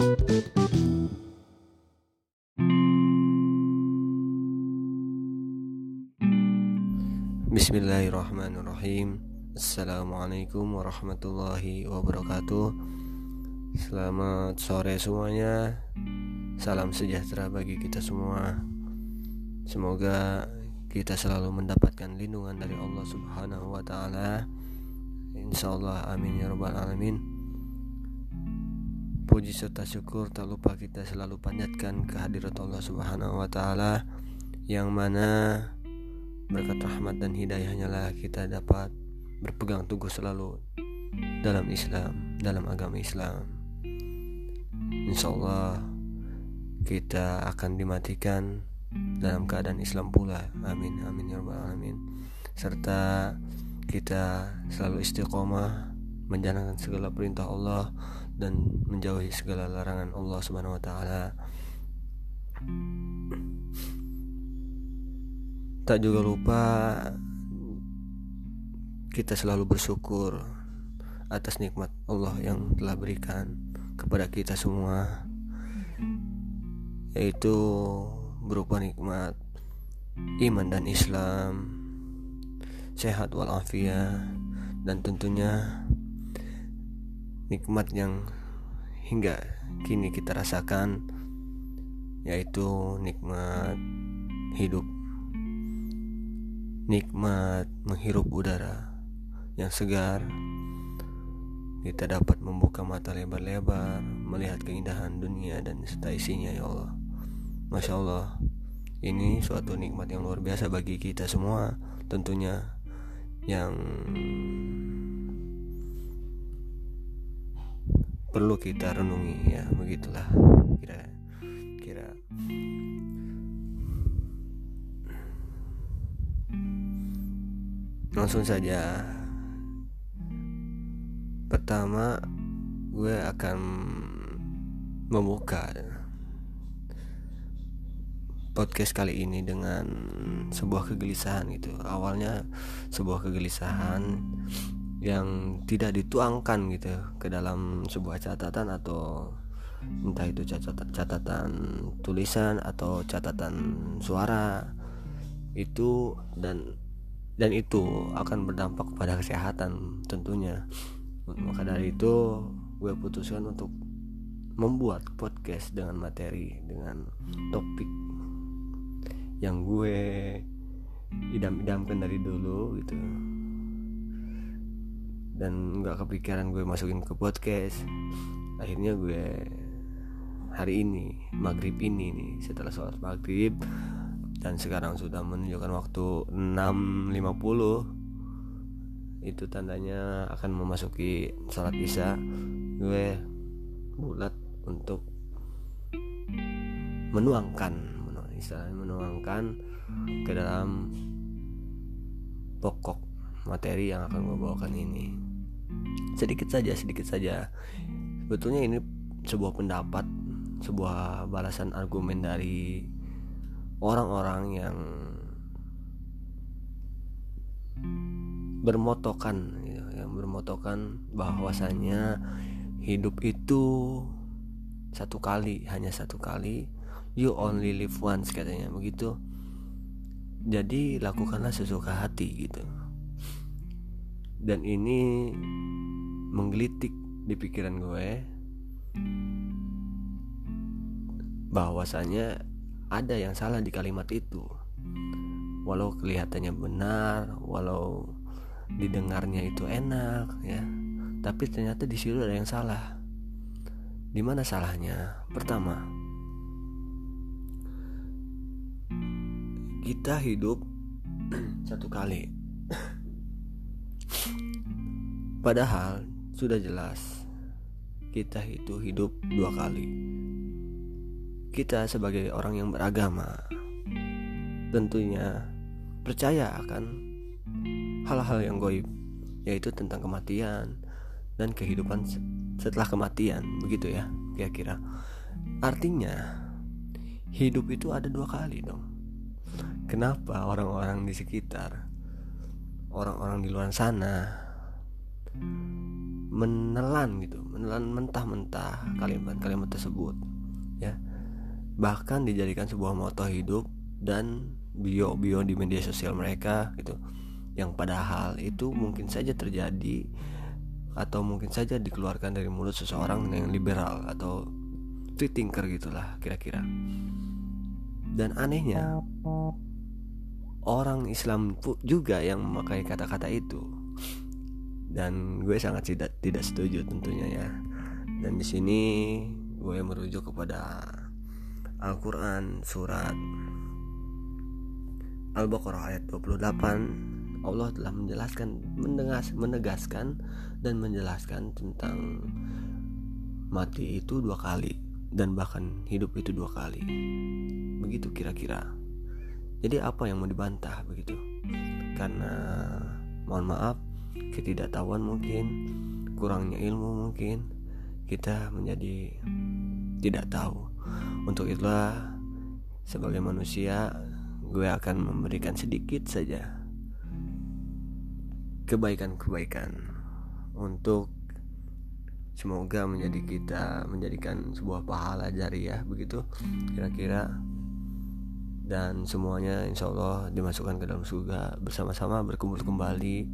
Bismillahirrahmanirrahim. Assalamualaikum warahmatullahi wabarakatuh. Selamat sore semuanya. Salam sejahtera bagi kita semua. Semoga kita selalu mendapatkan lindungan dari Allah subhanahu wa ta'ala. Insyaallah amin ya rabbal alamin Puji serta syukur tak lupa kita selalu panjatkan kehadirat Allah subhanahu wa ta'ala Yang mana berkat rahmat dan hidayahnya lah kita dapat berpegang teguh selalu dalam Islam, dalam agama Islam. Insya Allah kita akan dimatikan dalam keadaan Islam pula. Amin, amin ya rabbal alamin. Serta kita selalu istiqomah menjalankan segala perintah Allah dan menjauhi segala larangan Allah Subhanahu wa taala. Tak juga lupa kita selalu bersyukur atas nikmat Allah yang telah berikan kepada kita semua yaitu berupa nikmat iman dan Islam sehat walafiat dan tentunya nikmat yang hingga kini kita rasakan yaitu nikmat hidup. Nikmat menghirup udara yang segar. Kita dapat membuka mata lebar-lebar melihat keindahan dunia dan serta isinya ya Allah. Masya Allah ini suatu nikmat yang luar biasa bagi kita semua tentunya yang perlu kita renungi ya begitulah kira kira langsung saja. Pertama gue akan membuka podcast kali ini dengan sebuah kegelisahan gitu. Awalnya sebuah kegelisahan yang tidak dituangkan gitu ke dalam sebuah catatan atau entah itu catatan catatan tulisan atau catatan suara itu dan dan itu akan berdampak pada kesehatan tentunya. Maka dari itu gue putuskan untuk membuat podcast dengan materi dengan topik yang gue idam-idamkan dari dulu gitu dan nggak kepikiran gue masukin ke podcast. Akhirnya gue hari ini maghrib ini nih setelah sholat maghrib dan sekarang sudah menunjukkan waktu 6.50 itu tandanya akan memasuki salat isya. Gue bulat untuk menuangkan istilahnya menuangkan ke dalam pokok materi yang akan gue bawakan ini sedikit saja sedikit saja. Sebetulnya ini sebuah pendapat sebuah balasan argumen dari orang-orang yang bermotokan gitu, yang bermotokan bahwasanya hidup itu satu kali hanya satu kali. You only live once katanya. Begitu. Jadi lakukanlah sesuka hati gitu. Dan ini menggelitik di pikiran gue bahwasanya ada yang salah di kalimat itu. Walau kelihatannya benar walau didengarnya itu enak ya. Tapi ternyata di situ ada yang salah. Di mana salahnya? Pertama kita hidup satu kali. Padahal sudah jelas kita itu hidup dua kali. Kita sebagai orang yang beragama tentunya percaya akan hal-hal yang goib yaitu tentang kematian dan kehidupan setelah kematian begitu ya kira-kira. Artinya hidup itu ada dua kali dong. Kenapa orang-orang di sekitar orang-orang di luar sana menelan gitu menelan mentah-mentah kalimat-kalimat tersebut ya. Bahkan dijadikan sebuah moto hidup dan bio-bio di media sosial mereka gitu yang padahal itu mungkin saja terjadi atau mungkin saja dikeluarkan dari mulut seseorang yang liberal atau free thinker gitulah kira-kira. Dan anehnya orang Islam juga yang memakai kata-kata itu dan gue sangat tidak tidak setuju tentunya ya. Dan di sini gue merujuk kepada Al-Quran surat Al-Baqarah ayat 28 Allah telah menjelaskan mendegas, menegaskan dan menjelaskan tentang mati itu dua kali dan bahkan hidup itu dua kali. Begitu kira-kira. Jadi apa yang mau dibantah begitu? Karena mohon maaf ketidaktahuan mungkin kurangnya ilmu mungkin. Kita menjadi tidak tahu. Untuk itulah sebagai manusia gue akan memberikan sedikit saja kebaikan-kebaikan untuk semoga menjadi kita menjadikan sebuah pahala jariah begitu kira-kira. Dan semuanya insya Allah dimasukkan ke dalam surga. Bersama-sama berkumpul kembali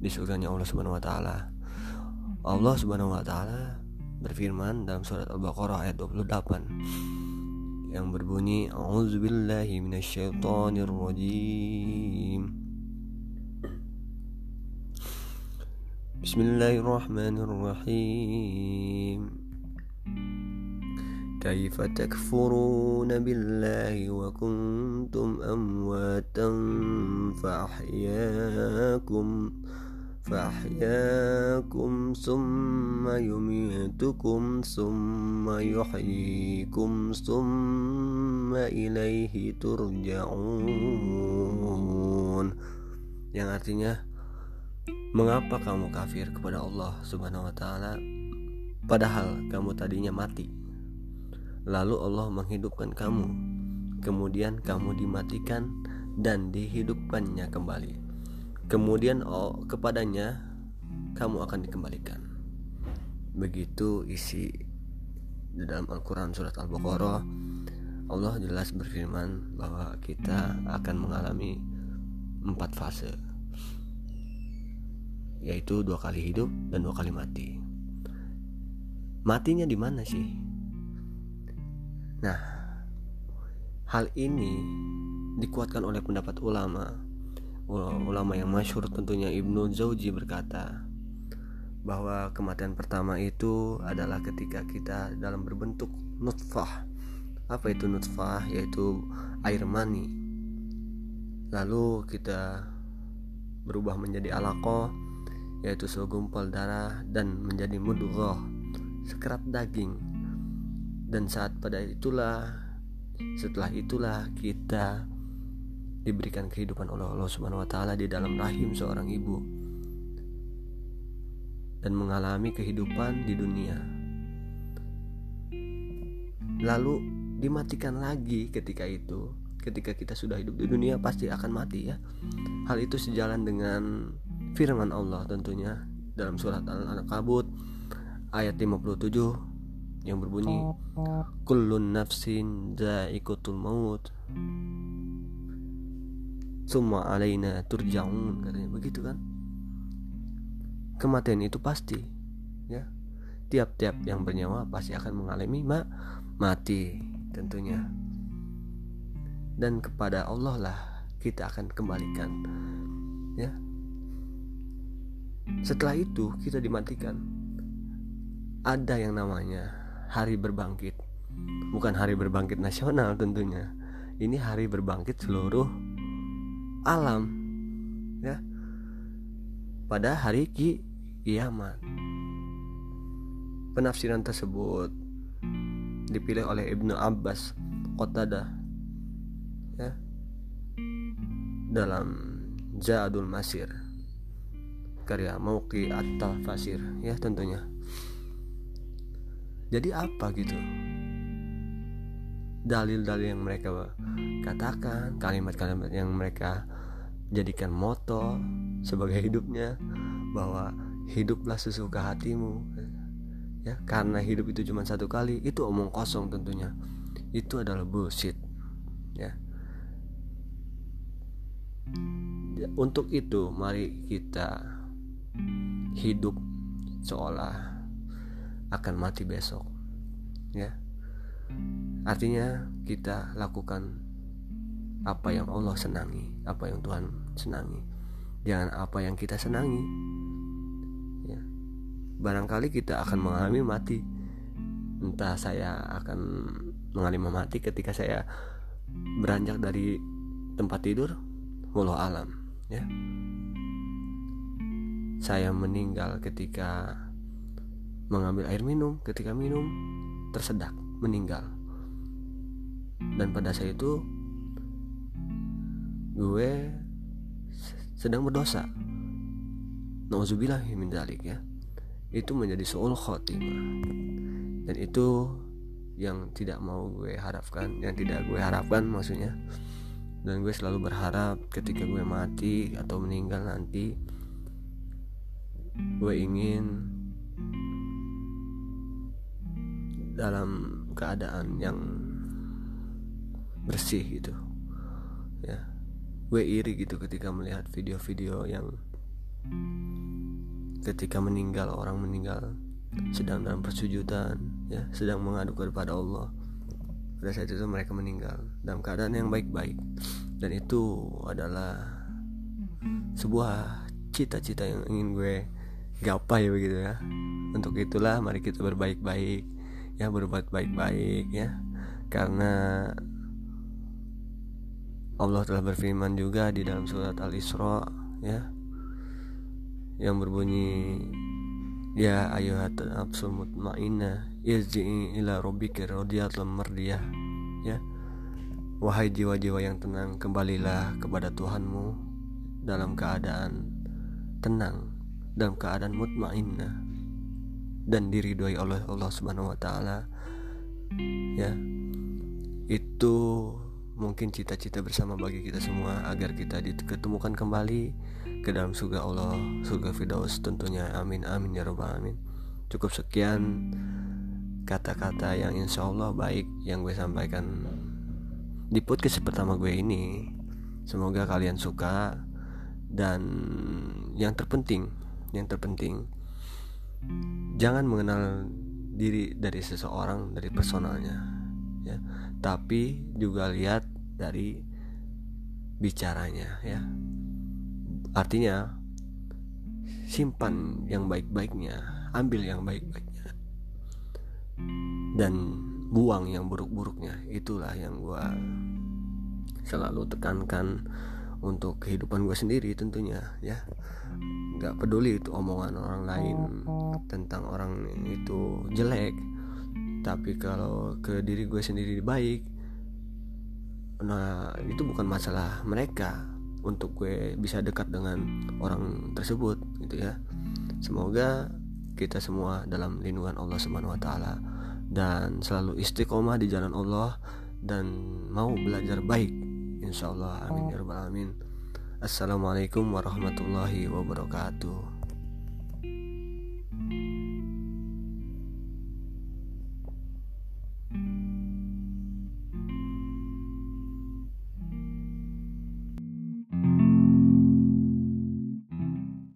di surganya Allah Subhanahu Wa Taala. Allah Subhanahu Wa Taala berfirman dalam surat Al-Baqarah ayat 28 yang berbunyi A'udzubillahi minasyaitonirrajim Bismillahirrahmanirrahim كيف تكفرون بالله وكنتم أمواتا فأحياكم فأحياكم ثم يميتكم ثم يحييكم ثم إليه ترجعون yang artinya mengapa kamu kafir kepada Allah Subhanahu wa taala padahal kamu tadinya mati Lalu Allah menghidupkan kamu Kemudian kamu dimatikan dan dihidupkannya kembali Kemudian oh, kepadanya kamu akan dikembalikan Begitu isi di dalam Al-Quran surat Al-Baqarah Allah jelas berfirman bahwa kita akan mengalami empat fase yaitu dua kali hidup dan dua kali mati. Matinya di mana sih? Nah, hal ini dikuatkan oleh pendapat ulama. Ulama yang masyhur tentunya Ibnu Zauji berkata bahwa kematian pertama itu adalah ketika kita dalam berbentuk nutfah. Apa itu nutfah? Yaitu air mani. Lalu kita berubah menjadi alaqah yaitu segumpal darah dan menjadi mudghah sekerat daging dan saat pada itulah setelah itulah kita diberikan kehidupan oleh Allah Subhanahu wa taala di dalam rahim seorang ibu dan mengalami kehidupan di dunia. Lalu dimatikan lagi ketika itu. Ketika kita sudah hidup di dunia pasti akan mati ya. Hal itu sejalan dengan firman Allah tentunya dalam surat Al-Ankabut ayat 57 yang berbunyi kullun nafsin za'iqatul maut semua alaina turja'un katanya. Begitu kan? Kematian itu pasti ya. Tiap-tiap yang bernyawa pasti akan mengalami ma mati tentunya. Dan kepada Allah lah kita akan kembalikan ya. Setelah itu kita dimatikan. Ada yang namanya hari berbangkit. Bukan hari berbangkit nasional tentunya. Ini hari berbangkit seluruh alam ya. Pada hari ki kiamat. Penafsiran tersebut dipilih oleh Ibnu Abbas Qatada ya dalam Zadul Masir karya Mauqi At-Talfasir ya tentunya. Jadi apa gitu? Dalil-dalil yang mereka katakan kalimat-kalimat yang mereka jadikan moto sebagai hidupnya bahwa hiduplah sesuka hatimu ya. Karena hidup itu cuma satu kali itu omong kosong tentunya. Itu adalah bullshit ya. Untuk itu mari kita hidup seolah akan mati besok ya. Artinya kita lakukan apa yang Allah senangi apa yang Tuhan senangi. Jangan apa yang kita senangi. Ya. Barangkali kita akan mengalami mati. Entah saya akan mengalami mati ketika saya beranjak dari tempat tidur. Walau alam ya. Saya meninggal ketika mengambil air minum ketika minum tersedak meninggal. Dan pada saat itu gue sedang berdosa. Nauzubillah min dalik ya. Itu menjadi soul khotimah dan itu yang tidak mau gue harapkan yang tidak gue harapkan maksudnya. Dan gue selalu berharap ketika gue mati atau meninggal nanti gue ingin dalam keadaan yang bersih gitu ya gue iri gitu ketika melihat video-video yang ketika meninggal orang meninggal sedang dalam persujudan ya sedang mengadu kepada Allah. Pada saat itu mereka meninggal dalam keadaan yang baik-baik. Dan itu adalah sebuah cita-cita yang ingin gue gapai begitu ya. Untuk itulah mari kita berbaik-baik ya berbuat baik-baik ya. Karena Allah telah berfirman juga di dalam surat Al-Isra ya yang berbunyi ya ayuhat nafsul mutmainnah irji'i ila rabbika radiyatan mardiyah ya. Wahai jiwa-jiwa yang tenang kembalilah kepada Tuhanmu dalam keadaan tenang dalam keadaan mutmainnah. Dan diridhoi oleh Allah Subhanahu wa taala ya. Itu mungkin cita-cita bersama bagi kita semua agar kita diketemukan kembali ke dalam surga Allah, surga Firdaus tentunya. Amin amin ya robbal alamin. Cukup sekian kata-kata yang insya Allah baik yang gue sampaikan di podcast pertama gue ini. Semoga kalian suka dan yang terpenting, yang terpenting jangan mengenal diri dari seseorang dari personalnya ya tapi juga lihat dari bicaranya ya. Artinya simpan yang baik-baiknya ambil yang baik-baiknya dan buang yang buruk-buruknya. Itulah yang gue selalu tekankan untuk kehidupan gue sendiri tentunya ya. Nggak peduli itu omongan orang lain tentang orang itu jelek tapi kalau ke diri gue sendiri baik nah itu bukan masalah mereka untuk gue bisa dekat dengan orang tersebut gitu ya. Semoga kita semua dalam lindungan Allah Subhanahu wa taala dan selalu istiqomah di jalan Allah dan mau belajar baik. Insyaallah amin ya rabbal alamin. Assalamualaikum warahmatullahi wabarakatuh